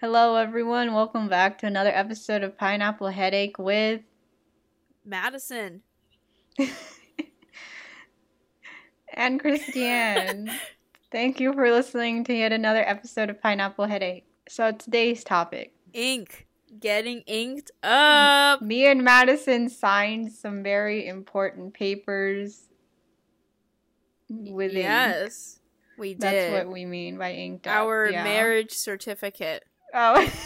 Hello, everyone. Welcome back to another episode of Pineapple Headache with Madison. and Christiane. Thank you for listening to yet another episode of Pineapple Headache. So, today's topic Ink. Getting inked up. me and Madison signed some very important papers with ink. Yes, we did. That's what we mean by inked up. Our yeah. marriage certificate. Oh.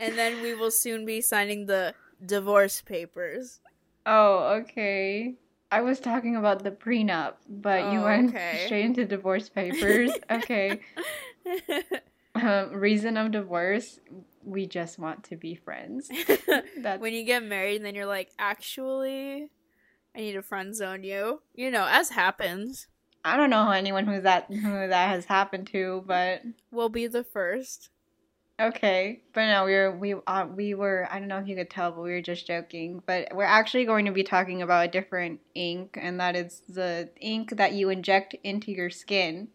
And then we will soon be signing the divorce papers. oh, okay. I was talking about the prenup, but you Oh, went okay. straight into divorce papers. okay. Um, reason of divorce: we just want to be friends. When you get married and then you're like, actually, I need to friend zone you. You know, as happens. I don't know anyone who's that who that has happened to, but We'll be the first. Okay. But no, we were we uh, we were. I don't know if you could tell, but we were just joking. But we're actually going to be talking about a different ink, and that is the ink that you inject into your skin.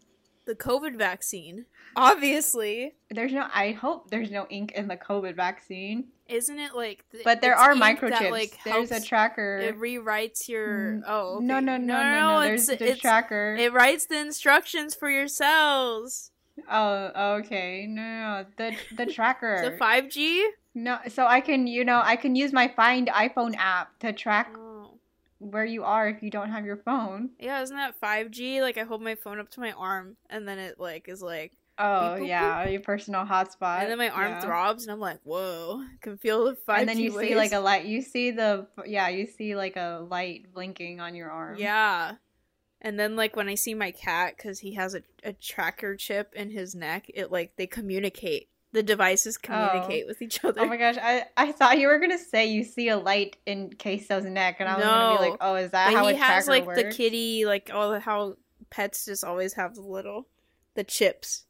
The COVID vaccine. Obviously. There's no. I hope there's no ink in the COVID vaccine, Isn't it like. th- but there are microchips. that, like, there's a tracker. It rewrites your. Mm, Oh, okay. No, no, no, no, no. There's it's, the tracker. It writes the instructions for your cells. Oh, okay. No, no, no. The the tracker. The 5G? no, so I can, you know, I can use my Find iPhone app to track Oh. where you are if you don't have your phone. Yeah, isn't that 5G? Like, I hold my phone up to my arm, and then it, like, is like. Oh, Beep, boop, yeah, your personal hotspot. and then my arm yeah. throbs, and I'm like, whoa. I can feel the 5G And then you see like a light. You see the yeah, you see like a light blinking on your arm. Yeah. And then, like, when I see my cat, because he has a, a tracker chip in his neck, it, like, they communicate. The devices oh. communicate with each other. Oh my gosh, I I thought you were gonna say you see a light in Queso's neck, and I was gonna be No. like, oh, is that But how he has like works? the kitty, like all the, how pets just always have the little the chips,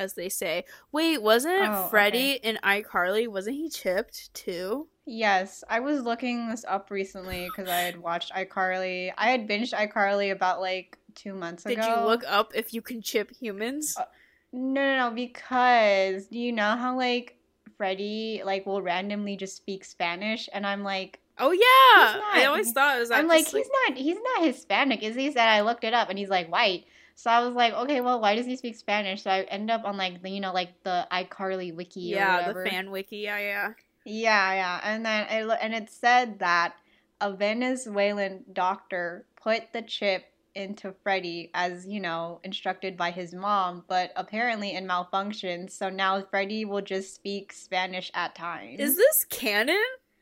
as they say. Wait, wasn't Oh, Freddie in iCarly? Wasn't he chipped too? Yes, I was looking this up recently because I had watched iCarly. I had binged iCarly about like two months Did ago. Did you look up if you can chip humans? Uh, No, no, no, because do you know how like Freddie like will randomly just speak Spanish, and I'm like, oh yeah, he's I always thought it was. I'm that like, he's not, he's not Hispanic, is he? Said I looked it up, and he's like white. So I was like, okay, well, why does he speak Spanish? So I end up on like the, you know, like the iCarly wiki. or yeah, the fan wiki. Yeah, yeah. Yeah, yeah, and then it, lo- and it said that a Venezuelan doctor put the chip into Freddie as you know instructed by his mom, but apparently it malfunctioned. So now Freddie will just speak Spanish at times. Is this canon?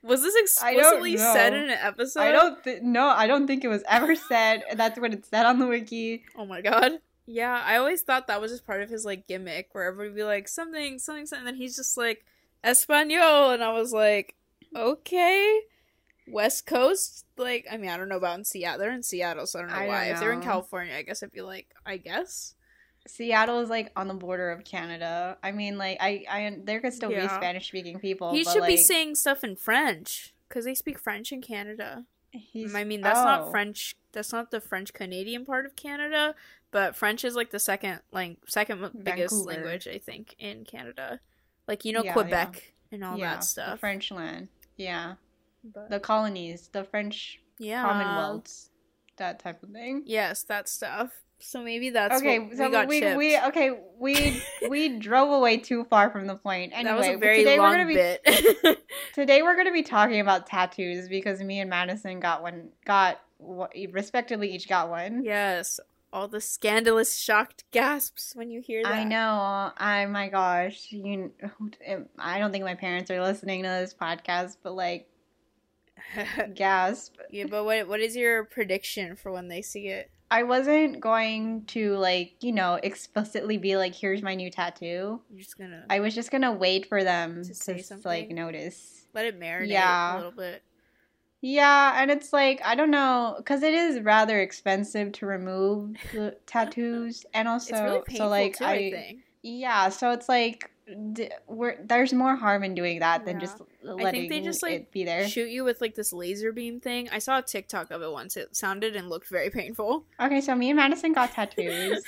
Was this explicitly said in an episode? I don't th- no, I don't think it was ever said. That's what it said on the wiki. Oh my god. Yeah, I always thought that was just part of his like gimmick where everybody would be like something, something, something, and then he's just like Espanol and I was like, Okay. West Coast? Like I mean I don't know about in Seattle. They're in Seattle, so I don't know I don't why. If they're in. California, I guess I'd be like, I guess. Seattle is like on the border of Canada. I mean, like I, I there could still be Spanish speaking people. he should be saying stuff in French. Because they speak French in Canada. I mean, that's oh. not French. That's not the French Canadian part of Canada, but French is like the second like second mo- biggest language I think in Canada. Like you know Yeah, Quebec and all yeah, that The stuff. French land. Yeah. But- The colonies, the French yeah, commonwealths, that type of thing. Yes, that stuff. So maybe that's okay, so we we, we okay, we we drove away too far from the point. Anyway, that was a very today long we're gonna be bit. today we're gonna be talking about tattoos because me and Madison got one, got respectively each got one. yes, all the scandalous, shocked gasps when you hear that. I know. I my gosh, you. Um, I don't think my parents are listening to this podcast, but like, gasp. yeah, but what what is your prediction for when they see it? I wasn't going to like, you know, explicitly be like, "Here's my new tattoo." You're just gonna I was just gonna wait for them To to, s- like notice. let it marinate Yeah. a little bit. Yeah, and it's like I don't know, because it is rather expensive to remove the tattoos, and also it's really painful so like too. I, think. yeah, so it's like d- we're there's more harm in doing that than Yeah. just letting they just, like, it be there. shoot you with like this laser beam thing. I saw a TikTok of it once. It sounded and looked very painful. Okay, so me and Madison got tattoos.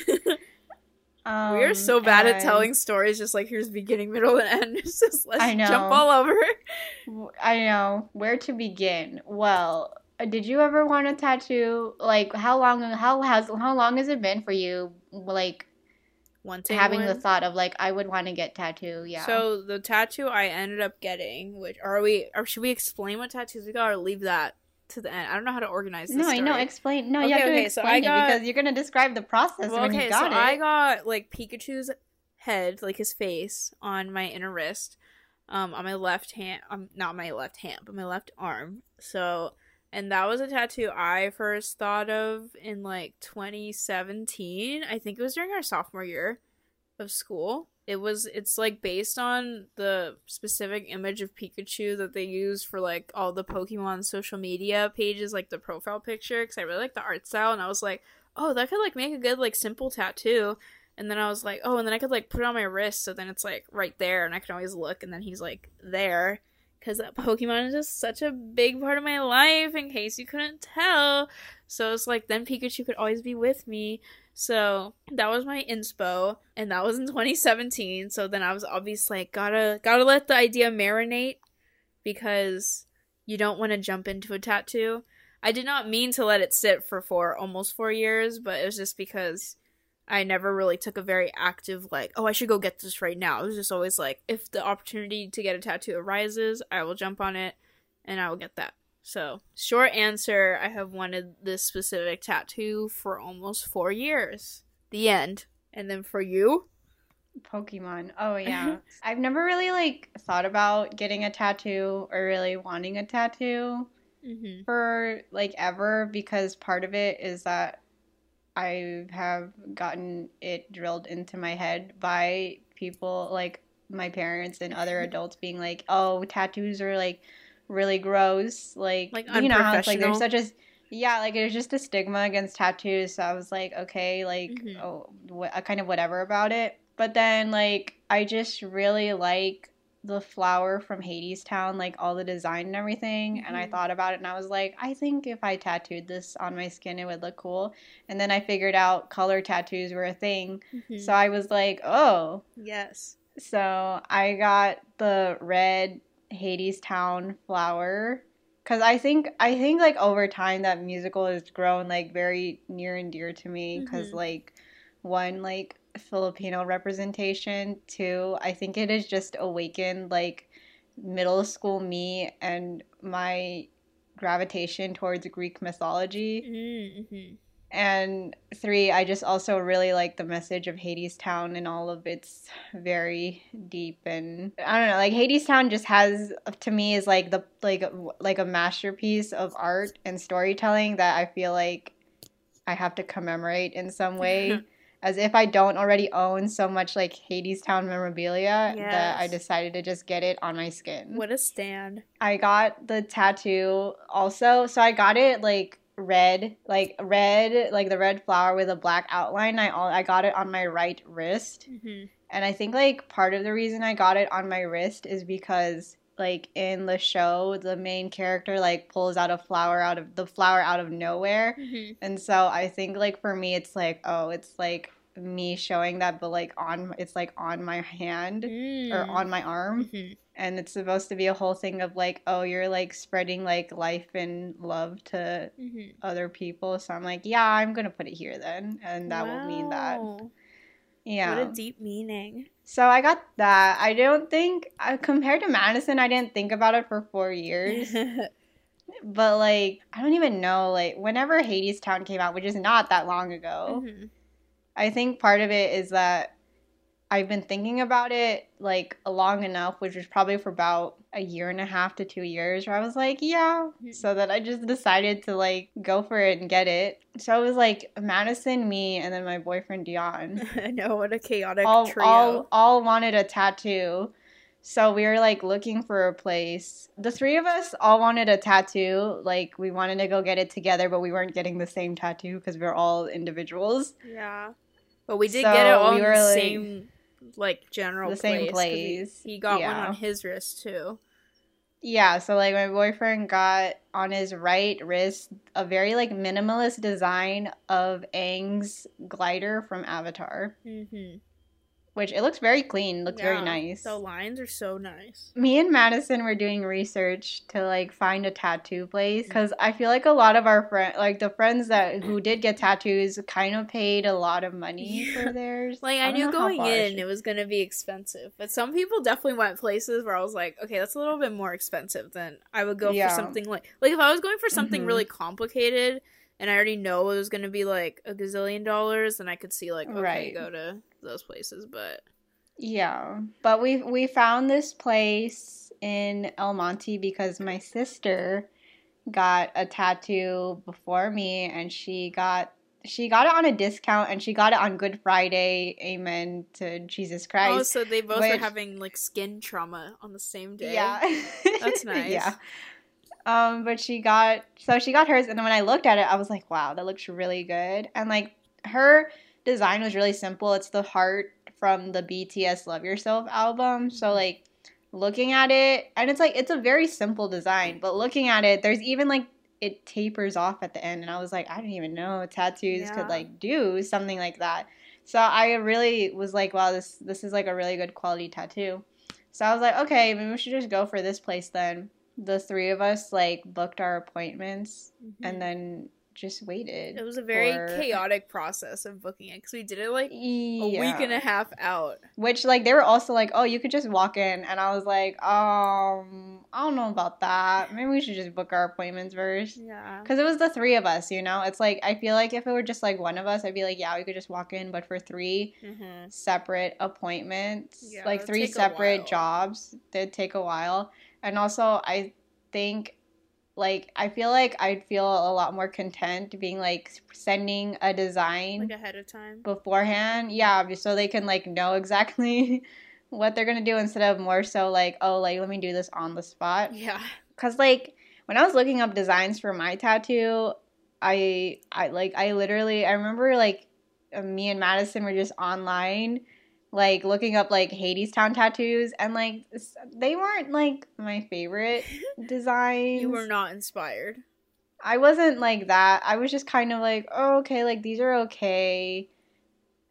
Um, we are so bad at telling stories. Just like here's beginning, middle, and end. It's just let's I know. jump all over. I know where to begin. Well, uh, did you ever want a tattoo? Like, how long? How has how long has it been for you? Like One having the thought of like I would want to get tattoo. Yeah. So the tattoo I ended up getting, which are we? Or should we explain what tattoos we got, or leave that to the end? I don't know how to organize this. no, story. no, explain. No, you Okay, have to okay, so explain I it because you're gonna describe the process Well, when okay, you so got it. I got like Pikachu's head, like his face, on my inner wrist, um, on my left hand, um, not my left hand, but my left arm. So, and that was a tattoo I first thought of in like 2017. I think it was during our sophomore year of school. It was it's like based on the specific image of Pikachu that they use for like all the Pokemon social media pages, like the profile picture, because I really like the art style, and I was like, oh, that could like make a good like simple tattoo. And then I was like, oh, and then I could like put it on my wrist, so then it's like right there, and I can always look, and then he's like there, because Pokemon is just such a big part of my life. In case you couldn't tell, so it's like then Pikachu could always be with me. So that was my inspo, and that was in 2017. So then I was obviously like, gotta gotta let the idea marinate because you don't want to jump into a tattoo. I did not mean to let it sit for four almost four years, but it was just because I never really took a very active like, oh, I should go get this right now. It was just always like, if the opportunity to get a tattoo arises, I will jump on it and I will get that. So, short answer, I have wanted this specific tattoo for almost 4 years. The end. And then for you? Pokemon. Oh yeah. I've never really like thought about getting a tattoo or really wanting a tattoo Mhm. for like ever because part of it is that I have gotten it drilled into my head by people like my parents and other adults being like, "Oh, tattoos are like really gross." Like, Like, you know how it's like there's such a yeah, like there's just a stigma against tattoos. So I was like, okay, like Mhm. oh, wh- kind of whatever about it. But then like I just really like the flower from Hadestown, like all the design and everything. And I Mhm. thought about it and I was like, I think if I tattooed this on my skin, it would look cool. And then I figured out color tattoos were a thing. Mhm. So I was like, oh. yes. So I got the red Hadestown flower. Cause I think I think like over time that musical has grown like very near and dear to me. Cause Mhm. like one like Filipino representation. too. I think it has just awakened like middle school me and my gravitation towards Greek mythology. Mm-hmm. And three, I just also really like the message of Hadestown and all of its very deep and I don't know, like Hadestown just has to me is like the like like a masterpiece of art and storytelling that I feel like I have to commemorate in some way. As if I don't already own so much like Hadestown memorabilia that I decided to just get it on my skin. What a stand. I got the tattoo also. So I got it like red, like red, like the red flower with a black outline. I all I got it on my right wrist. Mm-hmm. And I think like part of the reason I got it on my wrist is because like in the show the main character like pulls out a flower out of the flower out of nowhere. Mm-hmm. And so I think like for me it's like oh it's like me showing that but like on it's like on my hand Mm. or on my arm Mhm. and it's supposed to be a whole thing of like oh you're like spreading like life and love to Mhm. other people so i'm like yeah i'm gonna put it here then and that will mean that Wow. Yeah What a deep meaning. so i got that i don't think uh, compared to madison i didn't think about it for four years but like i don't even know like whenever hadestown came out which is not that long ago Mhm. I think part of it is that I've been thinking about it like long enough, which was probably for about a year and a half to two years, where I was like, yeah. Mhm. So that I just decided to like go for it and get it. So it was like Madison, me, and then my boyfriend Dion. I know what a chaotic all, trio. all all wanted a tattoo. So we were like looking for a place. The three of us all wanted a tattoo. Like we wanted to go get it together, but we weren't getting the same tattoo because we are all individuals. Yeah. But we did So get it all we in the like- same like general The same place. he- place, He, got yeah. one on his wrist too. Yeah, so like my boyfriend got on his right wrist a very like minimalist design of Aang's glider from Avatar, Mm-hmm. Which it looks very clean, looks very nice. The lines are so nice. Me and Madison were doing research to like find a tattoo place because I feel like a lot of our friends, like the friends that who did get tattoos, kind of paid a lot of money Yeah. for theirs. Like I, don't knew going in it was gonna be expensive, but some people definitely went places where I was like, okay, that's a little bit more expensive than I would go Yeah. for something like like if I was going for something Mhm. really complicated and I already know it was gonna be like a gazillion dollars, then I could see like okay, Right. go to those places. But Yeah, but we we found this place in El Monte because my sister got a tattoo before me, and she got she got it on a discount, and she got it on Good Friday. Amen to Jesus oh, Christ. so they both were which- having like skin trauma on the same day. yeah, That's nice. yeah. Um, but she got so she got hers, and then when I looked at it, I was like, wow, that looks really good, and like her design was really simple. It's the heart from the BTS Love Yourself album. So like looking at it and it's like it's a very simple design, but looking at it, there's even like it tapers off at the end and I was like, I didn't even know tattoos Yeah. could like do something like that. So I really was like, wow, this this is like a really good quality tattoo. So I was like, okay, maybe we should just go for this place then. The three of us like booked our appointments Mhm. and then just waited. it was a very for- chaotic process of booking it because we did it like a week and a half out. Which like they were also like, oh, you could just walk in, and I was like, um, I don't know about that. Maybe we should just book our appointments first. Yeah. Cause it was the three of us, you know. It's like I feel like if it were just like one of us, I'd be like, yeah, we could just walk in. But for three Mm-hmm. separate appointments, Yeah, like three separate jobs, did take a while. And also, I think like I feel like I'd feel a lot more content being like sending a design Like ahead of time. beforehand yeah so they can like know exactly what they're gonna do instead of more so like oh like let me do this on the spot Yeah. because like when i was looking up designs for my tattoo i i like i literally i remember like me and madison were just online like looking up like hadestown tattoos and like they weren't like my favorite designs You were not inspired. I wasn't like that. I was just kind of like, oh, okay, like these are okay.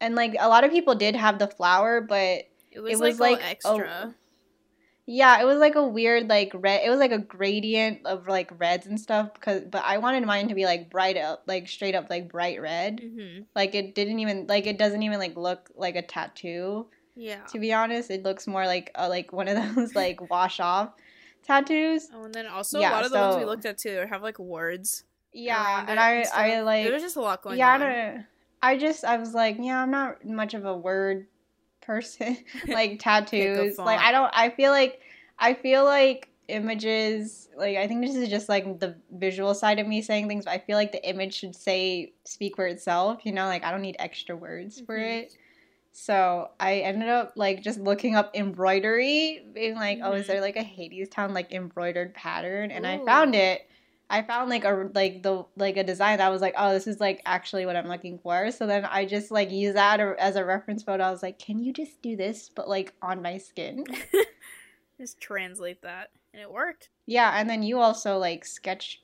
And like a lot of people did have the flower, but It was, It was like, like all a- extra. Yeah, it was like a weird like red. It was like a gradient of like reds and stuff. Because but I wanted mine to be like bright up, like straight up like bright red. hmm Like it didn't even like it doesn't even like look like a tattoo. Yeah. To be honest, it looks more like a, like one of those like wash off tattoos. Oh, and then also Yeah, a lot of the ones we looked at too have like words. Yeah, and I stuff. I like there was just a lot going yeah, on. I. I just I was like, yeah, I'm not much of a word person. like tattoos, like. I don't. I feel like I feel like images. Like I think this is just like the visual side of me saying things. But I feel like the image should say speak for itself. You know, like I don't need extra words for Mhm. it. So I ended up like just looking up embroidery, being like, oh, is Mhm. there like a Hadestown like embroidered pattern? And I found it. I found like a like the like a design that was like, oh, this is like actually what I'm looking for. So then I just like use that as a reference photo. I was like, can you just do this, but like on my skin? just translate that, and it worked. yeah, and then you also like sketched.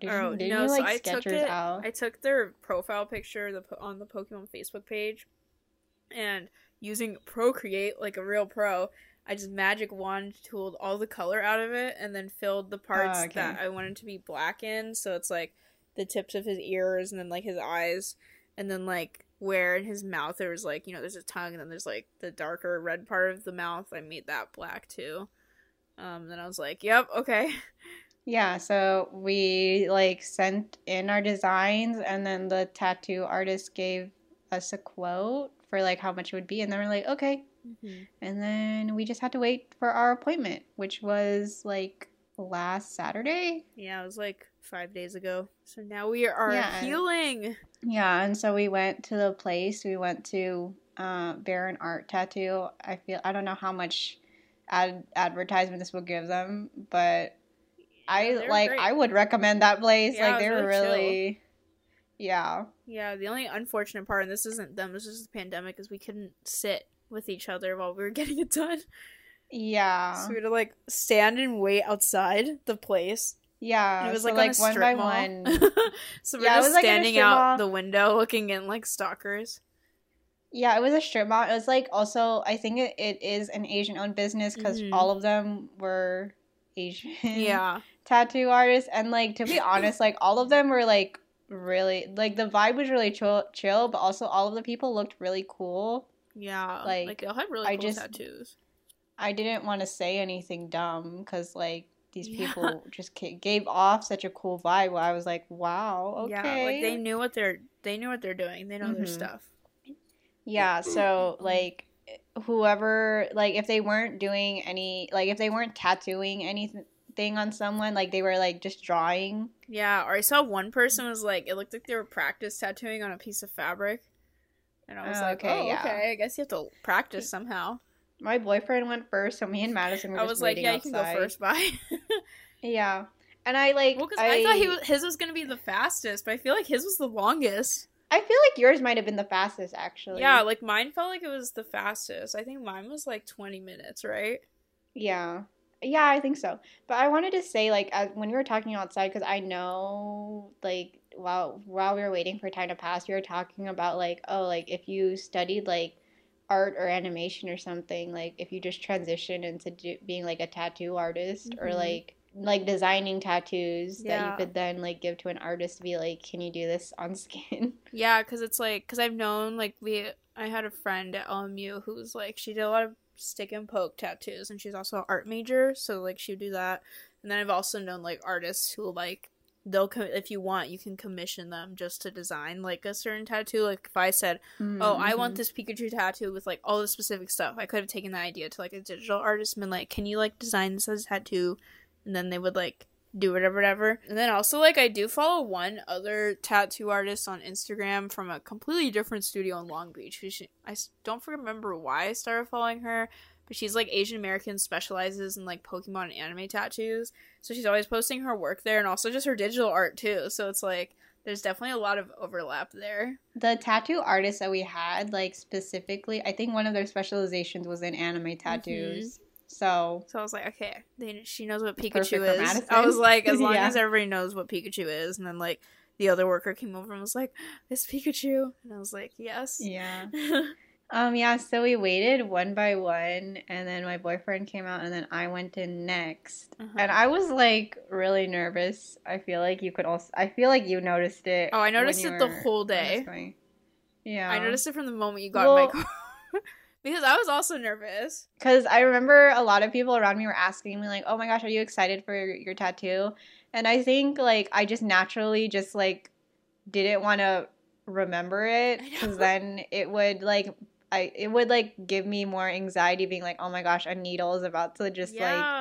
Did Oh, you, did no, you so I took it- out? I took their profile picture the, on the Pokemon Facebook page, and using Procreate like a real pro, I just magic wand tooled all the color out of it, and then filled the parts Oh, okay. that I wanted to be black in. So it's like the tips of his ears, and then like his eyes, and then like where in his mouth there was like you know there's a tongue, and then there's like the darker red part of the mouth. I made that black too. Um, then I was like, "Yep, okay." Yeah, so we like sent in our designs and then the tattoo artist gave us a quote for like how much it would be and then we're like, okay. And then we just had to wait for our appointment, which was like last Saturday. Yeah, it was like five days ago. So now we are Yeah. healing. Yeah, and so we went to the place. We went to uh, Baron Art Tattoo. I feel I don't know how much ad- advertisement this will give them, but I like great. I would recommend that place. Yeah, like they were really really, yeah, Yeah, the only unfortunate part, and this isn't them, this is the pandemic, is we couldn't sit with each other while we were getting it done. Yeah. So we had to like stand and wait outside the place. Yeah. And it was so, like, a one strip by mall. one. so we're Yeah, just was, like, standing out mall. the window looking in like stalkers. Yeah, it was a strip mall. It was like also I think it, it is an Asian owned business because Mhm. all of them were Asian Yeah. tattoo artists and like to be honest, like all of them were like really like the vibe was really chill, chill, but also all of the people looked really cool. Yeah. Like, Like, they all had really I cool just- tattoos. I didn't want to say anything dumb because like these Yeah. people just gave off such a cool vibe. Where I was like, wow, okay, Yeah. Like they knew what they're they knew what they're doing. They know their Mhm. stuff. Yeah, so like whoever like if they weren't doing any like if they weren't tattooing anything on someone, like they were like just drawing. Yeah, or I saw one person was like, it looked like they were practice tattooing on a piece of fabric, and I oh, was Oh, like, okay, oh, yeah. okay, I guess you have to practice somehow. My boyfriend went first, so me and Madison were I was like, yeah, you can go first, bye. Yeah. And I like well, because I, thought he was, his was gonna be the fastest, but I feel like his was the longest. I feel like yours might have been the fastest actually. Yeah, like mine felt like it was the fastest. I think mine was like twenty minutes, right? Yeah. Yeah, I think so. But I wanted to say, like, as, when we were talking outside, because I know, like, while while we were waiting for time to pass, we were talking about, like, oh, like, if you studied, like, art or animation or something, like, if you just transition into do, being, like, a tattoo artist or, Mhm. like, like designing tattoos that you could then, like, give to an artist to be like, can you do this on skin? Yeah, because it's like because I've known like we I had a friend at LMU who was like she did a lot of stick and poke tattoos and she's also an art major so like she would do that and then I've also known like artists who like they'll co- if you want you can commission them just to design like a certain tattoo. Like if I said oh I want mm-hmm. this Pikachu tattoo with like all the specific stuff I could have taken that idea to like a digital artist and been like can you like design this as a tattoo? And then they would like do whatever whatever. And then also like i do follow one other tattoo artist on instagram from a completely different studio in long beach who she, i don't remember why i started following her but she's like asian american specializes in like pokemon and anime tattoos. So she's always posting her work there and also just her digital art too. So it's like there's definitely a lot of overlap there. The tattoo artists that we had, like, specifically, I think one of their specializations was in anime mm-hmm. tattoos. So, so i was like okay they, she knows what pikachu is. I was like as long Yeah. as everybody knows what pikachu is. And then like the other worker came over and was like it's pikachu. And i was like yes. Yeah. Um, yeah, so we waited one by one, and then my boyfriend came out, and then I went in next. Uh-huh. And I was like really nervous. I feel like you could also, I feel like you noticed it. Oh, I noticed it the whole when I was day. Yeah. I noticed it from the moment you got in my car. because I was also nervous. Because I remember a lot of people around me were asking me, like, oh my gosh, are you excited for your, your tattoo? And I think, like, I just naturally just, like, didn't want to remember it because then it would, like, I it would, like, give me more anxiety being like, oh my gosh, a needle is about to just, like,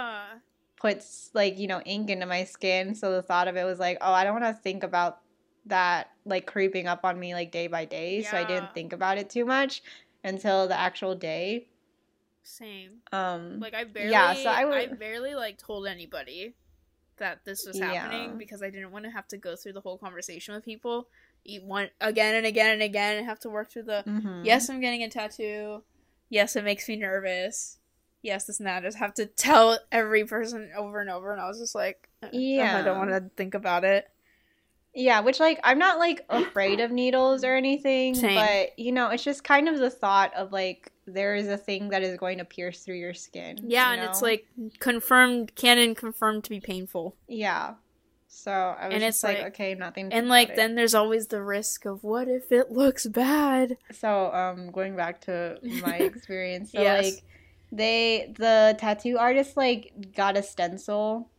puts, like, you know, ink into my skin. So the thought of it was like, oh, I don't want to think about that, like, creeping up on me, like, day by day. So I didn't think about it too much until the actual day. Same. Um, Like I barely Yeah, so I I, barely like told anybody that this was Yeah. happening because I didn't want to have to go through the whole conversation with people. Eat one again and again and again and have to work through the mhm. yes, I'm getting a tattoo. Yes, it makes me nervous. Yes, this and that. I just have to tell every person over and over, and I was just like, "Uh, Yeah. I don't want to think about it. Yeah, which like I'm not like afraid of needles or anything, Same. but you know, it's just kind of the thought of like there is a thing that is going to pierce through your skin. Yeah, you and it's like confirmed, canon confirmed to be painful. yeah. So I was And just it's like, like- okay, nothing. And like then there's always the risk of what if it looks bad? so um, going back to my experience, so Yes. like they the tattoo artist like got a stencil,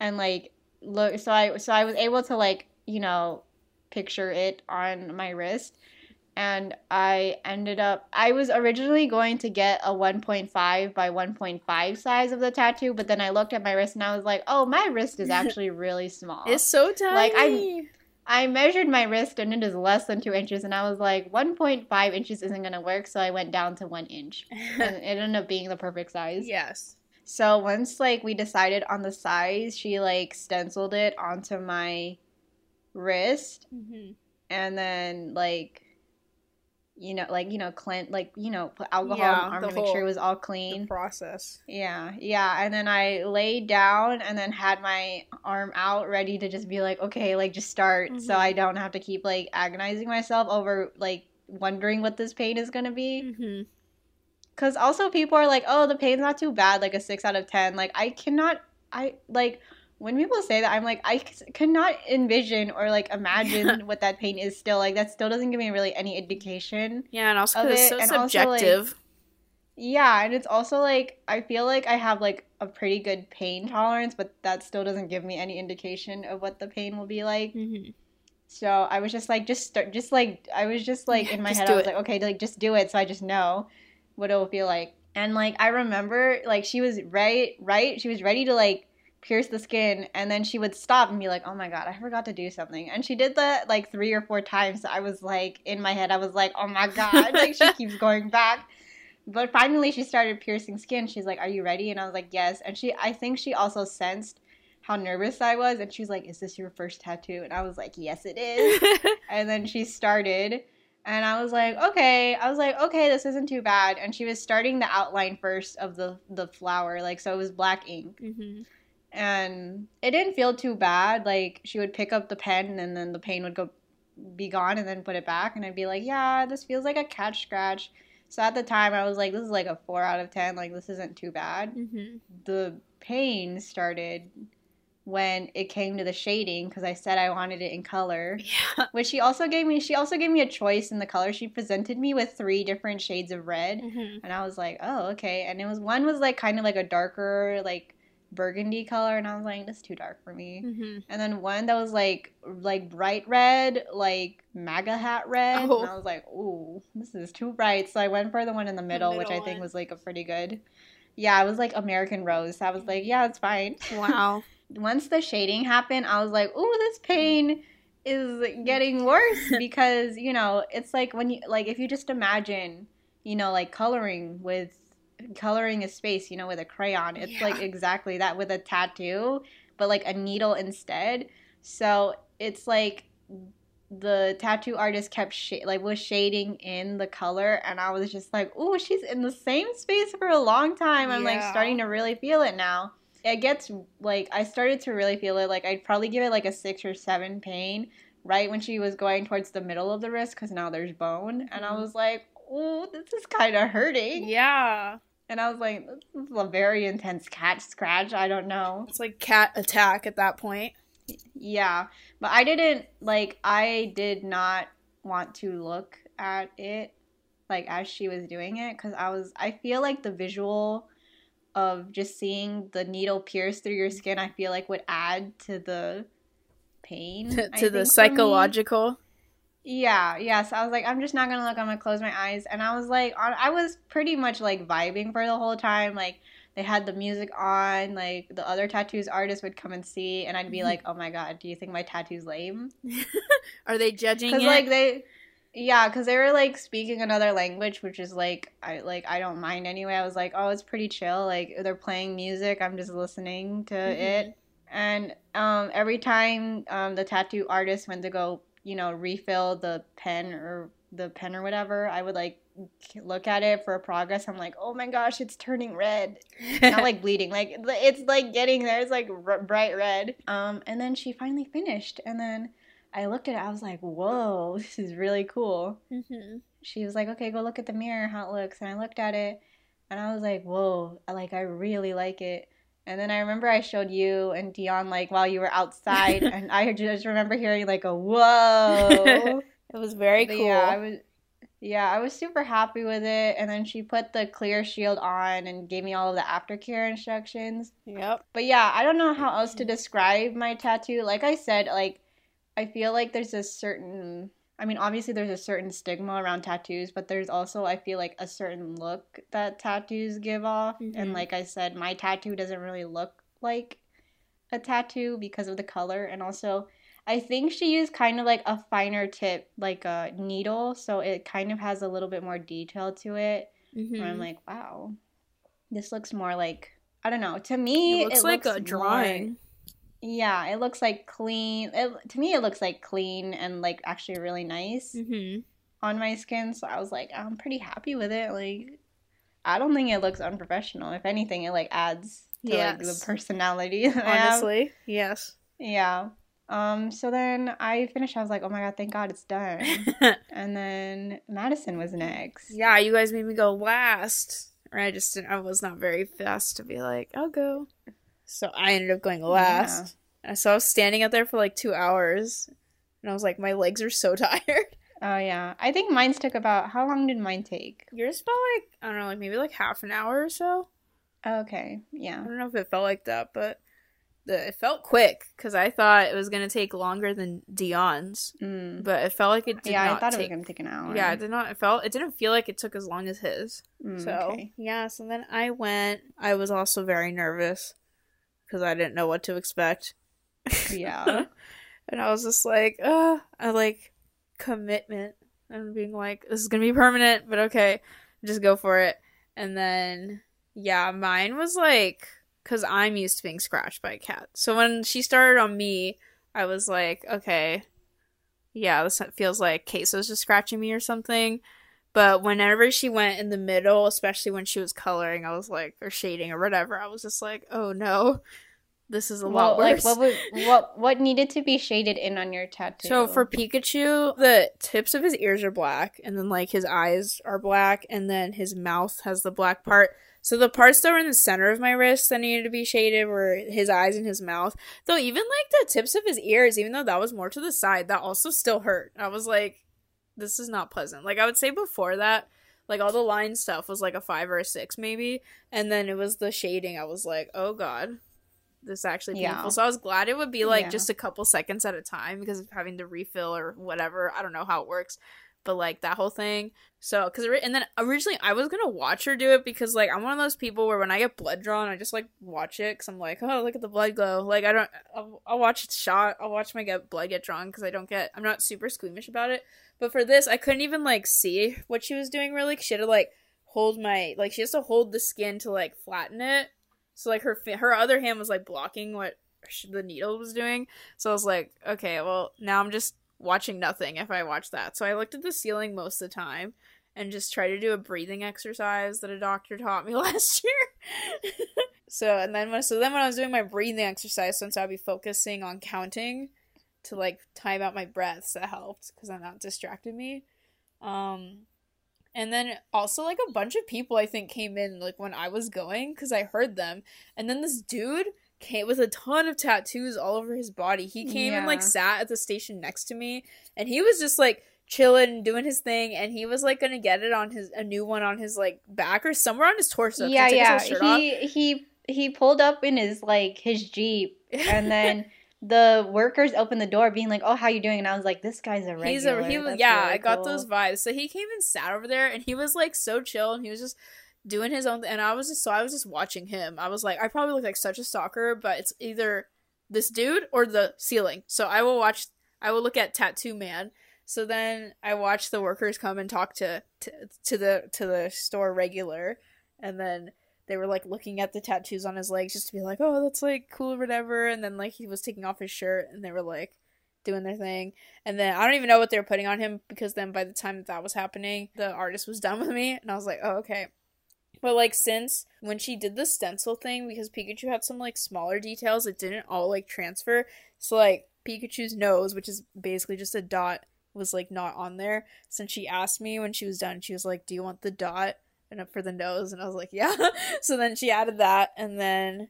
and like look, so I so I was able to like you know picture it on my wrist and I ended up I was originally going to get a 1.5 by 1.5 size of the tattoo, but then I looked at my wrist and I was like, "Oh, my wrist is actually really small." It's so tiny. Like, I'm- I measured my wrist and it is less than 2 inches and I was like, 1.5 inches isn't going to work, so I went down to 1 inch. And it ended up being the perfect size. yes. So once like we decided on the size, she like stenciled it onto my wrist hmm and then like you know, like you know, clean, like you know, put alcohol Yeah, on my arm to make sure it was all clean. process. Yeah, yeah, and then I laid down and then had my arm out, ready to just be like, okay, like just start, so Mhm. I don't have to keep like agonizing myself over like wondering what this pain is gonna be. hmm Because also people are like, oh, the pain's not too bad, like a six out of ten. Like I cannot, I like when people say that, I'm like, I c- cannot envision or like imagine what that pain is. Still, like that still doesn't give me really any indication. Yeah, and also it's so and also, like- subjective. Yeah, and it's also like I feel like I have like a pretty good pain tolerance, but that still doesn't give me any indication of what the pain will be like. hmm So I was just like, just start, just like I was just like in my Just head, I was it. like, okay, like just do it, so I just know what it will feel like. And like I remember, like she was right, right, she was ready to like pierce the skin, and then she would stop and be like, oh my god, I forgot to do something, and she did that like three or four times. So I was like in my head, I was like, oh my god, like she keeps going back. But finally, she started piercing skin. She's like, "Are you ready?" And I was like, "Yes." And she, I think she also sensed how nervous I was, and she was like, "Is this your first tattoo?" And I was like, "Yes, it is." and then she started, and I was like, "Okay." I was like, "Okay, this isn't too bad." And she was starting the outline first of the the flower, like so it was black ink, hmm and it didn't feel too bad. Like she would pick up the pen, and then the pain would go be gone, and then put it back, and I'd be like, "Yeah, this feels like a catch scratch." So at the time, I was like, "This is like a four out of ten. Like this isn't too bad." hmm the pain started when it came to the shading because I said I wanted it in color. Yeah. Which she also gave me. She also gave me a choice in the color. She presented me with three different shades of red, hmm and I was like, "Oh, okay." And it was one was like kind of like a darker like burgundy color, and I was like, "This is too dark for me." hmm And then one that was like like bright red, like MAGA hat red, Oh. and I was like, "Ooh, this is too bright." So I went for the one in the middle, which I middle think was like a pretty good. Yeah, it was like American Rose. So I was like, "Yeah, it's fine." Wow. Once the shading happened, I was like, "Ooh, this pain is getting worse because you know it's like when you like if you just imagine, you know, like coloring with coloring a space, you know, with a crayon. It's like exactly that with a tattoo, but like a needle instead. So it's like the tattoo artist kept sh- like was shading in the color, and I was just like, "Oh, she's in the same space for a long time." I'm like starting to really feel it now. It gets like I started to really feel it. Like I'd probably give it like a six or seven pain right when she was going towards the middle of the wrist because now there's bone, and I Mhm. was like, "Ooh, this is kind of hurting." Yeah. And I was like, this is a very intense cat scratch. I don't know. It's like cat attack at that point. Yeah. But I didn't, like, I did not want to look at it, like, as she was doing it. Because I was, I feel like the visual of just seeing the needle pierce through your skin, I feel like would add to the pain. to I the think, for me. psychological. Yeah, yeah. So I was like, I'm just not gonna look. I'm gonna close my eyes. And I was like, on, I was pretty much like vibing for the whole time. Like they had the music on. Like the other tattoos artists would come and see, and I'd be like, Oh my god, do you think my tattoo's lame? Are they judging Because like they, yeah, because they were like speaking another language, which is like I like I don't mind anyway. I was like, oh, it's pretty chill. Like they're playing music. I'm just listening to Mhm. it. And um, every time um, the tattoo artist went to go, you know, refill the pen or the pen or whatever, I would like look at it for progress. I'm like, oh my gosh, it's turning red. Not like bleeding, like it's like getting there. It's like r- bright red. Um, and then she finally finished, and then I looked at it. I was like, whoa, this is really cool. Mhm. She was like, okay, go look at the mirror, how it looks. And I looked at it, and I was like, whoa, I- like I really like it. And then I remember I showed you and Dion like while you were outside, and I just remember hearing like a whoa. It was very But cool. Yeah, I was. Yeah, I was super happy with it. And then she put the clear shield on and gave me all of the aftercare instructions. Yep. But yeah, I don't know how else to describe my tattoo. Like I said, like I feel like there's a certain I mean, obviously there's a certain stigma around tattoos, but there's also I feel like a certain look that tattoos give off. Mhm. And like I said, my tattoo doesn't really look like a tattoo because of the color and also I think she used kind of like a finer tip, like a needle, so it kind of has a little bit more detail to it. And I'm like, wow, this looks more like I don't know. To me, it looks like a more- drawing. Yeah, it looks like clean. It, to me, it looks like clean and like actually really nice. hmm on my skin, so I was like, I'm pretty happy with it. Like, I don't think it looks unprofessional. If anything, it like adds to like the personality. that I have. Honestly, yes. Yeah. Um, so then I finished, I was like, oh my god, thank god it's done. and then Madison was next. yeah, you guys made me go last. Or I just didn't, I was not very fast to be like, I'll go. So I ended up going last. And So I was standing out there for like two hours. And I was like, my legs are so tired. Oh yeah. I think mine's took about how long did mine take? Yours felt like, I don't know, like maybe like half an hour or so. Okay. Yeah. I don't know if it felt like that, but the, it felt quick because I thought it was going to take longer than Dion's. Mm. But it felt like it did Yeah, I thought it was take gonna take an hour. Yeah, it did not. It felt. It didn't feel like it took as long as his. Mm, So okay. yeah. So then I went. I was also very nervous because I didn't know what to expect. Yeah. and I was just like, uh, I like commitment and being like, this is gonna be permanent, but okay, just go for it. And then yeah, mine was like, cause I'm used to being scratched by a cat. So when she started on me, I was like, okay, yeah, this feels like Queso's just scratching me or something. But whenever she went in the middle, especially when she was coloring, I was like, or shading or whatever, I was just like, oh no, this is a lot well, worse. like what would what what needed to be shaded in on your tattoo? So for Pikachu, the tips of his ears are black, and then like his eyes are black, and then his mouth has the black part. So the parts that were in the center of my wrist that needed to be shaded were his eyes and his mouth. Though even like the tips of his ears, even though that was more to the side, that also still hurt. I was like, this is not pleasant. Like I would say before that, like all the line stuff was like a five or a six maybe, and then it was the shading. I was like, oh god. This is actually Yeah. painful. So I was glad it would be like Yeah. just a couple seconds at a time because of having to refill or whatever. I don't know how it works, but like that whole thing. So because and then originally I was gonna watch her do it because like I'm one of those people where when I get blood drawn, I just like watch it because I'm like, oh look at the blood glow. Like I don't, I'll, I'll watch it shot. I'll watch my get blood get drawn because I don't get. I'm not super squeamish about it. But for this, I couldn't even like see what she was doing really. She had to like hold my like she has to hold the skin to like flatten it. So like her her other hand was like blocking what the needle was doing. So I was like, okay, well now I'm just watching nothing if I watch that. So I looked at the ceiling most of the time and just tried to do a breathing exercise that a doctor taught me last year. so and then when so then when I was doing my breathing exercise, since I'd be focusing on counting to like time out my breaths, that helped because then that distracted me. Um, and then also like a bunch of people I think came in like when I was going because I heard them, and then this dude came with a ton of tattoos all over his body. He came and like sat at the station next to me, and he was just like chilling, doing his thing, and he was like gonna get it on his a new one on his like back or somewhere on his torso. he yeah, yeah. shirt off. He he he pulled up in his like his jeep, and then the workers opened the door, being like, "Oh, how you doing?" And I was like, "This guy's a regular." He's a he was yeah, really I got cool. those vibes. So he came and sat over there and he was like so chill and he was just doing his own thing and I was just so I was just watching him. I was like I probably look like such a stalker, but it's either this dude or the ceiling. So I will watch I will look at Tattoo Man. So then I watch the workers come and talk to to, to the to the store regular and then they were like looking at the tattoos on his legs just to be like, "Oh, that's like cool or whatever." And then like he was taking off his shirt and they were like doing their thing. And then I don't even know what they were putting on him because then by the time that that was happening, the artist was done with me, and I was like, oh okay. But like since when she did the stencil thing, because Pikachu had some like smaller details, it didn't all like transfer. So like Pikachu's nose, which is basically just a dot, was like not on there. Since she asked me when she was done, she was like, "Do you want the dot?" and up for the nose, and I was like, "Yeah." so then she added that, and then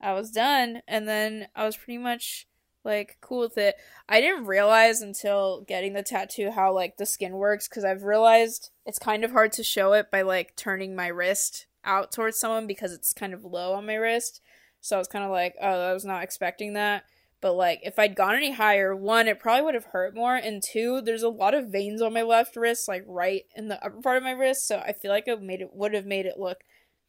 I was done, and then I was pretty much like cool with it. I didn't realize until getting the tattoo how like the skin works because I've realized it's kind of hard to show it by like turning my wrist out towards someone because it's kind of low on my wrist. So I was kind of like, oh, I was not expecting that. But like if I'd gone any higher, one, it probably would have hurt more, and two, there's a lot of veins on my left wrist, like right in the upper part of my wrist. So I feel like it made it would have made it look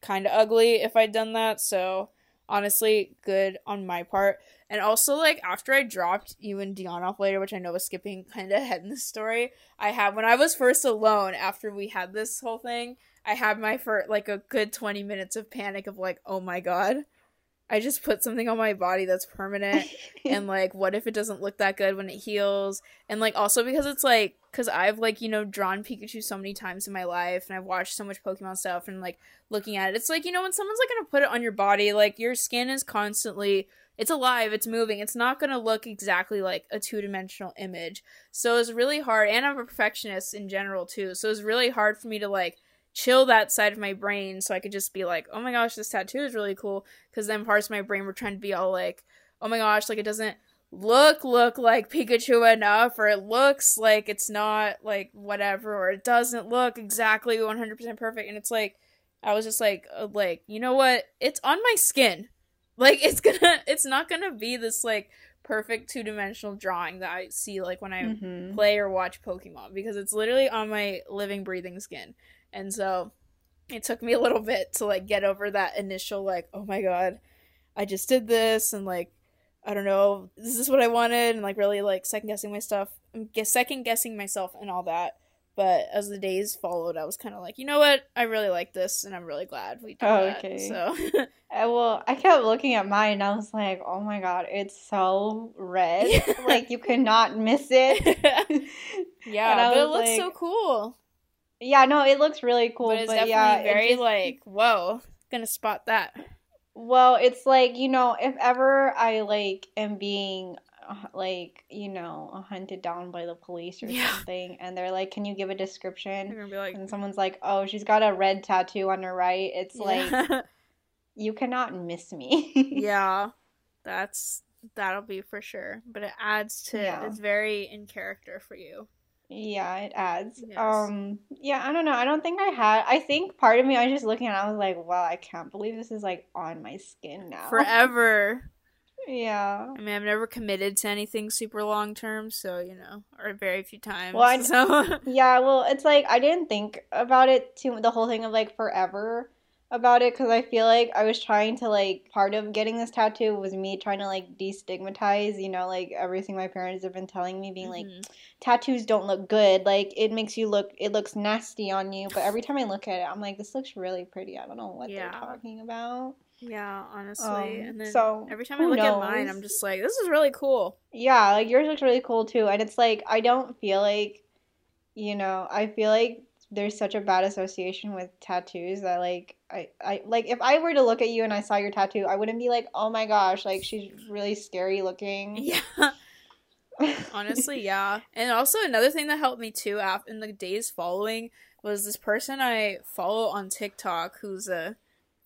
kind of ugly if I'd done that. So honestly, good on my part. And also, like after I dropped you and Dion off later, which I know was skipping kind of ahead in the story, I had when I was first alone after we had this whole thing, I had my for like a good twenty minutes of panic of like, oh my god, I just put something on my body that's permanent, and like, what if it doesn't look that good when it heals? And like also because it's like because I've like you know drawn Pikachu so many times in my life, and I've watched so much Pokemon stuff, and like looking at it, it's like you know when someone's like gonna put it on your body, like your skin is constantly it's alive, it's moving, it's not gonna look exactly like a two dimensional image. So it's really hard, and I'm a perfectionist in general too. So it's really hard for me to like chill that side of my brain so I could just be like, oh my gosh, this tattoo is really cool. Because then parts of my brain were trying to be all like, oh my gosh, like it doesn't look look like Pikachu enough, or it looks like it's not like whatever, or it doesn't look exactly 100% perfect. And it's like, I was just like, uh, like you know what? It's on my skin. Like it's gonna, it's not gonna be this like perfect two dimensional drawing that I see like when I mm-hmm. play or watch Pokemon because it's literally on my living, breathing skin. And so it took me a little bit to like get over that initial like, oh my god, I just did this and like I don't know, this is this what I wanted? And like really like second guessing my stuff, guess second guessing myself and all that. But as the days followed, I was kind of like, you know what? I really like this, and I'm really glad we did oh, that. Okay. So, uh, well, I kept looking at mine, and I was like, oh my god, it's so red, like you cannot miss it. yeah, but it looks like, so cool. Yeah, no, it looks really cool. But it's but definitely yeah, very just... like, whoa, gonna spot that. Well, it's like, you know, if ever I like am being uh, like, you know, hunted down by the police or yeah. something and they're like, "Can you give a description?" Like... and someone's like, "Oh, she's got a red tattoo on her right." It's yeah. like you cannot miss me. yeah. That's that'll be for sure, but it adds to yeah. it's very in character for you. Yeah, it adds. Yes. Um yeah, I don't know. I don't think I had I think part of me I was just looking and I was like, wow, I can't believe this is like on my skin now. Forever. yeah. I mean, I've never committed to anything super long term, so you know, or very few times. Well, I, so yeah, well, it's like I didn't think about it too the whole thing of like forever about it because I feel like I was trying to like part of getting this tattoo was me trying to like destigmatize, you know, like everything my parents have been telling me, being mm-hmm. like, tattoos don't look good. Like it makes you look, it looks nasty on you. But every time I look at it, I'm like, this looks really pretty. I don't know what yeah. they're talking about. Yeah, honestly. Um, and then so every time I look knows? at mine, I'm just like, this is really cool. Yeah, like yours looks really cool too. And it's like I don't feel like, you know, I feel like there's such a bad association with tattoos that like I, I like if I were to look at you and I saw your tattoo, I wouldn't be like, oh my gosh, like she's really scary looking. Yeah. Honestly, yeah. And also another thing that helped me too after in the days following was this person I follow on TikTok who's a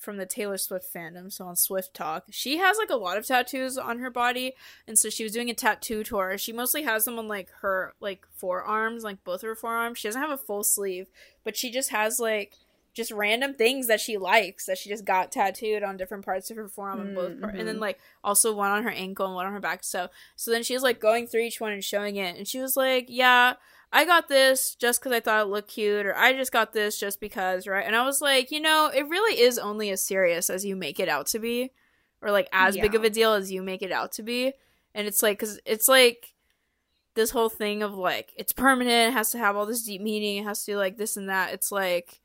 from the Taylor Swift fandom, so on SwiftTok. She has like a lot of tattoos on her body, and so she was doing a tattoo tour. She mostly has them on like her like forearms, like both of her forearms. She doesn't have a full sleeve, but she just has like just random things that she likes that she just got tattooed on different parts of her forearm and both part- and then mm-hmm. like also one on her ankle and one on her back. So so then she was like going through each one and showing it, and she was like, "Yeah, I got this just because I thought it looked cute, or I just got this just because, right? And I was like, you know, it really is only as serious as you make it out to be, or like as yeah. big of a deal as you make it out to be. And it's like, because it's like this whole thing of like, it's permanent, it has to have all this deep meaning, it has to do like this and that. It's like,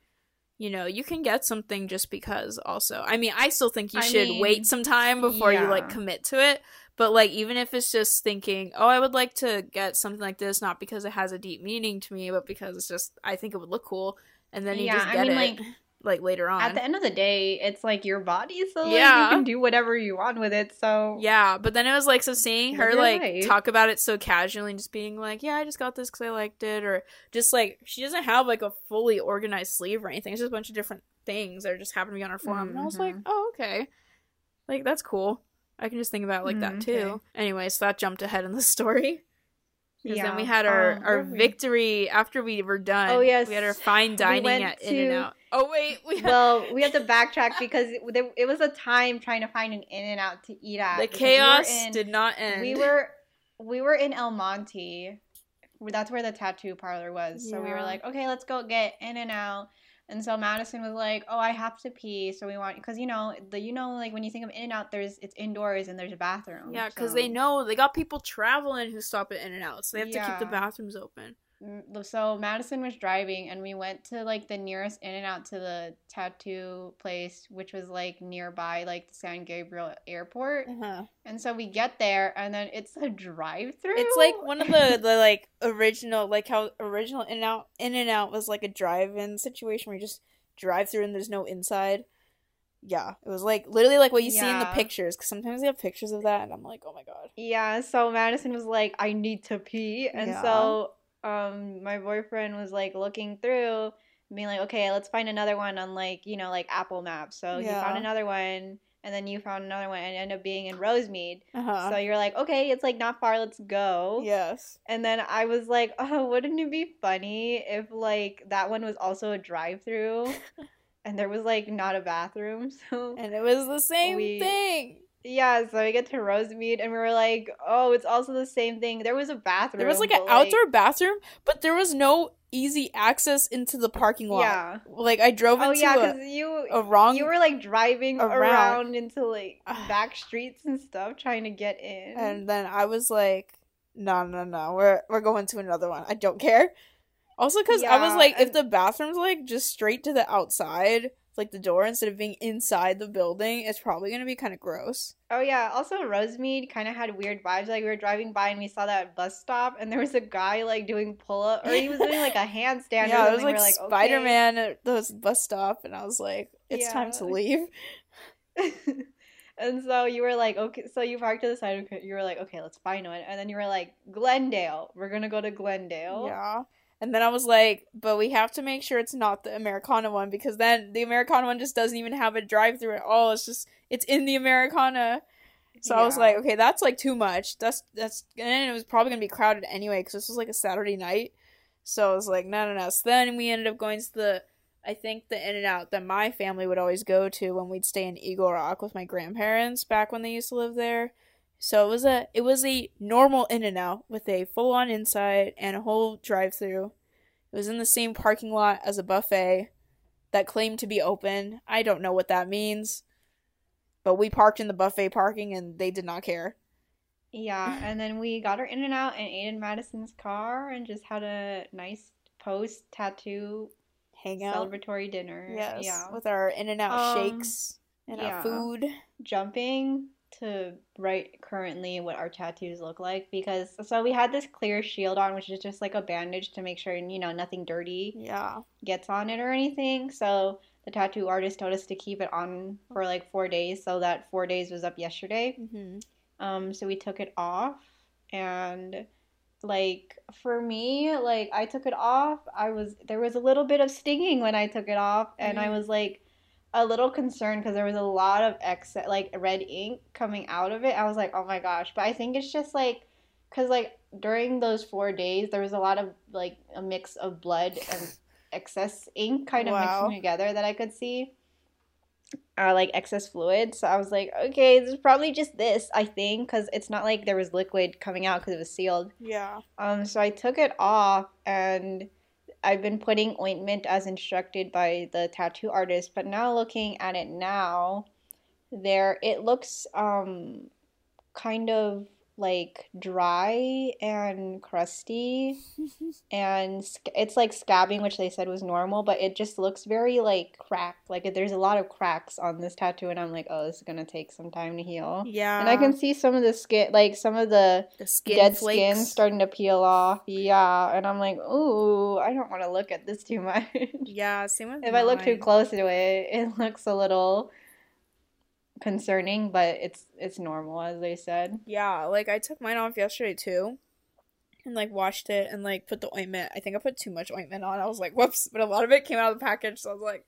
you know, you can get something just because also. I mean, I still think you I should mean, wait some time before yeah. you like commit to it. But like even if it's just thinking, oh, I would like to get something like this, not because it has a deep meaning to me, but because it's just I think it would look cool, and then you yeah, just get I mean, it. Like, like later on. At the end of the day, it's like your body, so like, yeah. you can do whatever you want with it. So yeah, but then it was like so seeing her like right. talk about it so casually and just being like, yeah, I just got this because I liked it, or just like she doesn't have like a fully organized sleeve or anything. It's just a bunch of different things that are just happen to be on her forearm, mm-hmm. and I was like, mm-hmm. oh okay, like that's cool. I can just think about like mm, that too. Okay. Anyway, so that jumped ahead in the story. Because yeah. then we had our, um, our victory after we were done. Oh yes, we had our fine dining we at to... In and Out. Oh wait, we had... well we have to backtrack because it, it, was a time trying to find an In and Out to eat at. The chaos we in, did not end. We were we were in El Monte. That's where the tattoo parlor was. Yeah. So we were like, okay, let's go get In and Out. And so Madison was like, "Oh, I have to pee, so we want because you know the you know like when you think of In and Out, there's it's indoors and there's a bathroom. Yeah, because so. they know they got people traveling who stop at In and Out, so they have yeah. to keep the bathrooms open. So Madison was driving and we went to like the nearest in and out to the tattoo place which was like nearby like the San Gabriel airport. Uh-huh. And so we get there and then it's a drive-through. It's like one of the the like original like how original in and out in and out was like a drive-in situation where you just drive through and there's no inside. Yeah, it was like literally like what you see in the pictures because sometimes they have pictures of that and I'm like, oh my god. Yeah, so Madison was like, I need to pee. And Yeah. so um my boyfriend was like looking through, being like, okay, let's find another one on like, you know, like Apple Maps. So he found another one and then you found another one and ended up being in Rosemead. Uh huh. So you're like, okay, it's like not far, let's go. yes. And then I was like, oh, wouldn't it be funny if like that one was also a drive through and there was like not a bathroom. So And it was the same We- thing. Yeah, so we get to Rosemead and we were like, oh, it's also the same thing. There was a bathroom. There was like an but, outdoor bathroom, but there was no easy access into the parking lot. Yeah. Like I drove into a Oh into yeah, a, because you a wrong you were like driving around. around, into like back streets and stuff trying to get in. and then I was like, no, no, no, we're we're going to another one. I don't care. Also, because I was Yeah, like, if the bathroom's like just straight to the outside, like the door instead of being inside the building, it's probably gonna be kind of gross. Oh yeah, also Rosemead kind of had weird vibes. Like we were driving by and we saw that bus stop, and there was a guy like doing pull up, or he was doing like a handstand. yeah, it was like, We're like. Spider Man at the bus stop, and I was like, it's time to leave. and so you were like, okay, so you parked to the side. of You were like, okay, let's find one, and then you were like, Glendale. We're gonna go to Glendale. Yeah. And then I was like, but we have to make sure it's not the Americana one because then the Americana one just doesn't even have a drive through at all. It's just it's in the Americana. So I was like, okay, that's like too much. That's that's and it was probably gonna be crowded anyway because this was like a Saturday night. So I was like, no, no, no. So then we ended up going to the, I think the In and Out that my family would always go to when we'd stay in Eagle Rock with my grandparents back when they used to live there. So it was a it was a normal In and Out with a full on inside and a whole drive through. It was in the same parking lot as a buffet that claimed to be open. I don't know what that means. But we parked in the buffet parking and they did not care. Yeah, and then we got her in and out and ate in Madison's car and just had a nice post tattoo Hang out. celebratory dinner. Yes. Yeah. With our in and out Um, shakes and yeah. our food. Jumping to write currently what our tattoos look like because so we had this clear shield on which is just like a bandage to make sure you know nothing dirty Yeah. gets on it or anything. So the tattoo artist told us to keep it on for like four days. So that four days was up yesterday. hmm Um, so we took it off, and like for me, like I took it off. I was there was a little bit of stinging when I took it off, and I Mm. was like a little concerned because there was a lot of excess like red ink coming out of it. I was like, oh my gosh! But I think it's just like because like during those four days, there was a lot of like a mix of blood and excess ink kind of Wow. mixing together that I could see uh, like excess fluid. So I was like, okay, this is probably just this, I think, because it's not like there was liquid coming out because it was sealed. Yeah. Um, so I took it off and I've been putting ointment as instructed by the tattoo artist. But now looking at it now, there it looks um kind of like dry and crusty and it's like scabbing which they said was normal but it just looks very like cracked. Like there's a lot of cracks on this tattoo and i'm like oh this is gonna take some time to heal. Yeah. and i can see some of the skin like some of the the skin dead flakes. skin starting to peel off. Yeah and i'm like ooh i don't want to look at this too much. Yeah, same with if i look too close to it it looks a little concerning but it's it's normal as they said Yeah, like I took mine off yesterday too. And like washed it and like put the ointment. I think I put too much ointment on. I was like, whoops, but a lot of it came out of the package, so I was like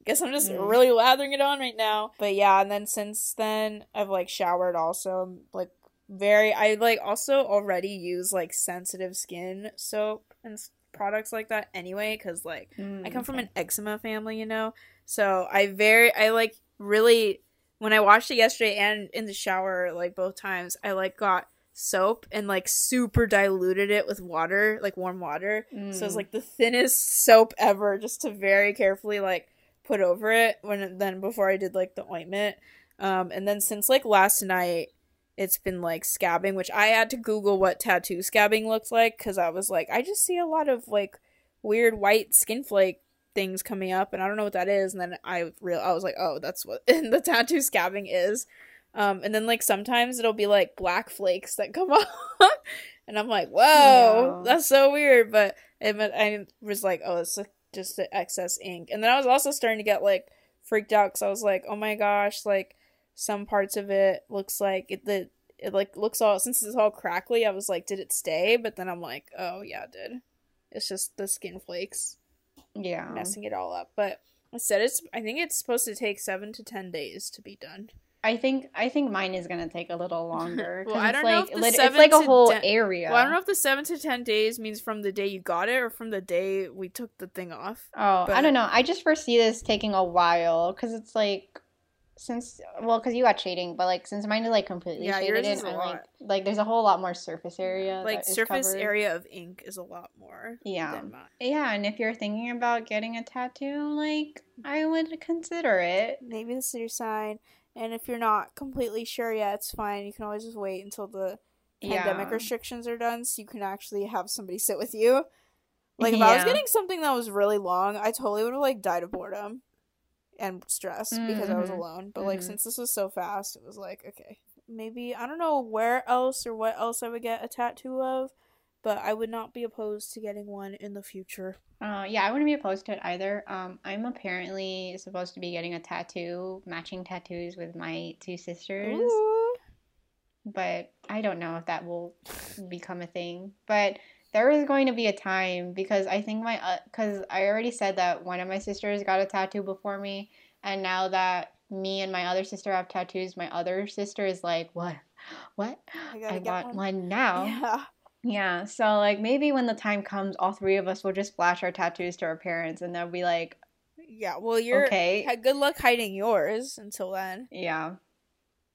I guess I'm just Mm. really lathering it on right now. But yeah, and then since then I've like showered also. I'm, like very I like also already use like sensitive skin soap and products like that anyway cuz like I come from an eczema family, you know. So I very I like really when I washed it yesterday and in the shower like both times, I like got soap and like super diluted it with water, like warm water. So it's Mm. like the thinnest soap ever just to very carefully like put over it when then before I did like the ointment. Um and then since like last night it's been like scabbing, which I had to Google what tattoo scabbing looks like because I was like, I just see a lot of like weird white skin flake things coming up, and I don't know what that is. And then I real I was like, oh, that's what the tattoo scabbing is. Um, and then like sometimes it'll be like black flakes that come off, and I'm like, whoa, Yeah. that's so weird. But it, I was like, oh, it's just the excess ink. And then I was also starting to get like freaked out because I was like, oh my gosh, like some parts of it looks like it the it like looks all since it's all crackly. I was like, did it stay? But then I'm like, oh yeah, it did. It's just the skin flakes Yeah. messing it all up. But instead, it's I think it's supposed to take seven to ten days to be done. I think I think mine is gonna take a little longer. Well, I don't know like if the lit- it's like a whole ten- area. Well, I don't know if the seven to ten days means from the day you got it or from the day we took the thing off. Oh, I don't know. I just foresee this taking a while because it's like since well, because you got shading, but like since mine is like completely Yeah, shaded in, is a like like there's a whole lot more surface area. Like surface covered. area of ink is a lot more. Yeah. Than mine. Yeah, and if you're thinking about getting a tattoo, like I would consider it. Maybe this is your sign. And if you're not completely sure yet, it's fine. You can always just wait until the pandemic Yeah. restrictions are done so you can actually have somebody sit with you. Like if I was getting something that was really long, I totally would have like died of boredom and stress because I was Mhm. alone. But like Mhm. since this was so fast, it was like okay, maybe I don't know where else or what else I would get a tattoo of, but I would not be opposed to getting one in the future. Uh, yeah, I wouldn't be opposed to it either. Um, I'm apparently supposed to be getting a tattoo, matching tattoos with my two sisters. Ooh. but I don't know if that will become a thing. But there is going to be a time because I think my uh, because I already said that one of my sisters got a tattoo before me, and now that me and my other sister have tattoos, my other sister is like, "What? What? I I want one. one now." Yeah. Yeah, so like maybe when the time comes, all three of us will just flash our tattoos to our parents, and they'll be like, Yeah, well, you're "Okay, good luck hiding yours until then. yeah,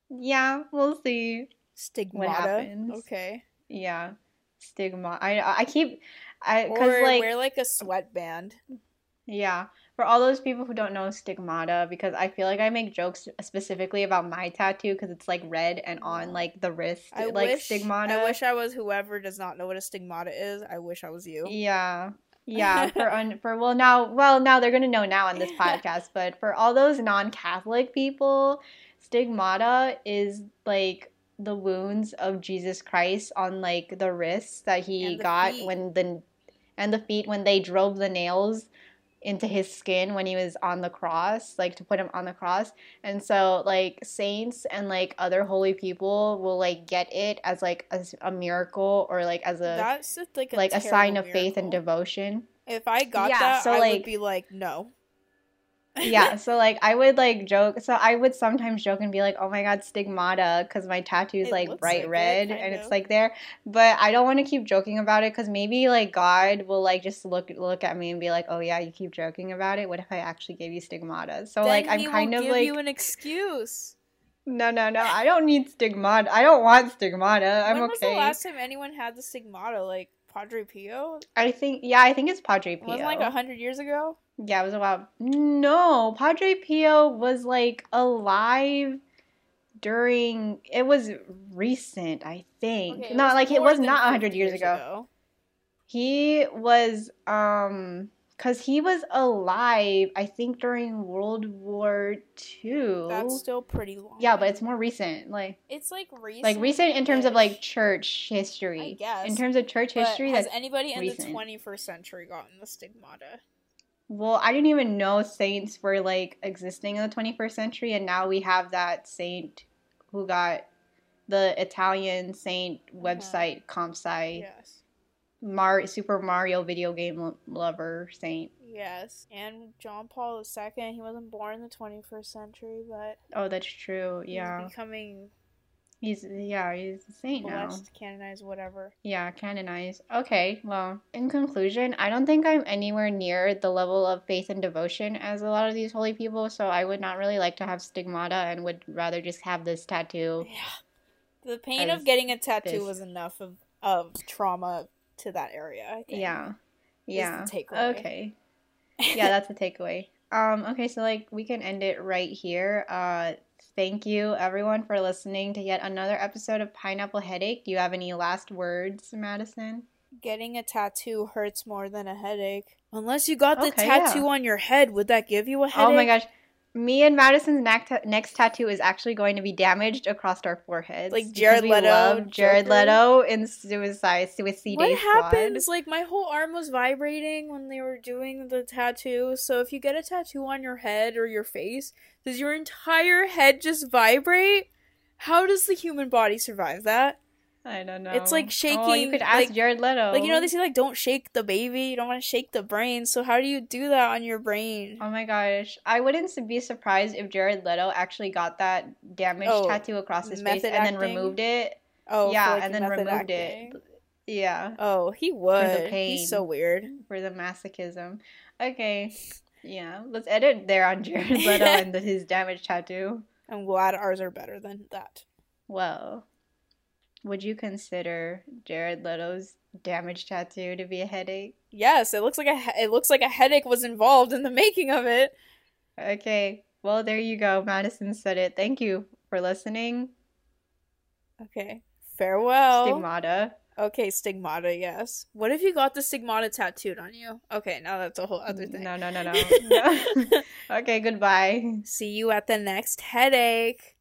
yeah, we'll see." Stigmata. happens. Okay. Yeah, stigma. I I keep I because like wear like a sweatband. yeah for all those people who don't know stigmata because I feel like I make jokes specifically about my tattoo because it's like red and on mm. like the wrist I like wish stigmata. I wish I was whoever does not know what a stigmata is. I wish I was you. Yeah. Yeah, for un- for well now well now they're gonna know now on this podcast, but for all those non-Catholic people, stigmata is like the wounds of Jesus Christ on like the wrists that he got feet. when the and the feet when they drove the nails into his skin when he was on the cross, like to put him on the cross. And so like saints and like other holy people will like get it as like a, a miracle or like as a That's just like a like a sign of terrible faith and devotion. If I got Yeah, that, so, I like- would be like, no. Yeah, so like I would like joke. So I would sometimes joke and be like, "Oh my god, stigmata," because my tattoo is like bright like red kind and it's like there. But I don't want to keep joking about it because maybe like God will like just look look at me and be like, "Oh yeah, you keep joking about it. What if I actually gave you stigmata?" So like I'm kind of give like, you an excuse. no, no, no. I don't need stigmata. I don't want stigmata. I'm when was the okay. last time anyone had the stigmata? Like Padre Pio? I think yeah, I think it's Padre Pio. wasn't like a hundred years ago. Yeah, it was a while. No, Padre Pio was like alive during. It was recent, I think. Okay, not like it was not hundred years ago. He was um, cause he was alive. I think during World War Two. That's still pretty long. yeah, but it's more recent. Like it's like recent. like recent in terms of like church history. I guess, In terms of church But history, has anybody in recent. the 21st century gotten the stigmata? Well, I didn't even know saints were like existing in the 21st century, and now we have that saint who got the Italian saint uh-huh. website comp site Yes. Mar Super Mario video game lo- lover saint. Yes. And John Paul II, he wasn't born in the 21st century, but Oh, that's true. he's Yeah, becoming he's yeah he's a saint now. blessed, canonized, whatever. Yeah, canonized. Okay, well, in conclusion, I don't think I'm anywhere near the level of faith and devotion as a lot of these holy people, so I would not really like to have stigmata and would rather just have this tattoo. Yeah. The pain of getting a tattoo this. was enough of, of trauma to that area, I think. Yeah. Yeah. Okay. Yeah, that's a takeaway. Um, okay, so like we can end it right here. Uh, thank you everyone for listening to yet another episode of Pineapple Headache. Do you have any last words, Madison? Getting a tattoo hurts more than a headache. Unless you got the Okay, tattoo yeah. on your head, would that give you a headache? Oh my gosh. Me and Madison's next, next tattoo is actually going to be damaged across our foreheads. Like Jared we Leto, love Jared Joker? Leto in Suicide Suicide What Squad. happened is like my whole arm was vibrating when they were doing the tattoo. So if you get a tattoo on your head or your face, does your entire head just vibrate? How does the human body survive that? I don't know. It's like shaking. Oh, you could ask like- Jared Leto. Like you know they say like don't shake the baby, you don't want to shake the brain. So how do you do that on your brain? Oh my gosh. I wouldn't be surprised if Jared Leto actually got that damaged Oh, tattoo across his face and then removed it. Oh, yeah, like, and then removed acting? it. Yeah, Oh, he would. pain. He's so weird. for the masochism. Okay. Yeah, let's edit there on Jared Leto and the, his damaged tattoo. I'm glad ours are better than that. Well, would you consider Jared Leto's damaged tattoo to be a headache? Yes, it looks like a it looks like a headache was involved in the making of it. Okay. Well, there you go. Madison said it. Thank you for listening. Okay. Farewell. Stigmata. Okay, stigmata, yes. What if you got the stigmata tattooed on you? Okay, now that's a whole other thing. No, no, no, no. no. okay, goodbye. See you at the next headache.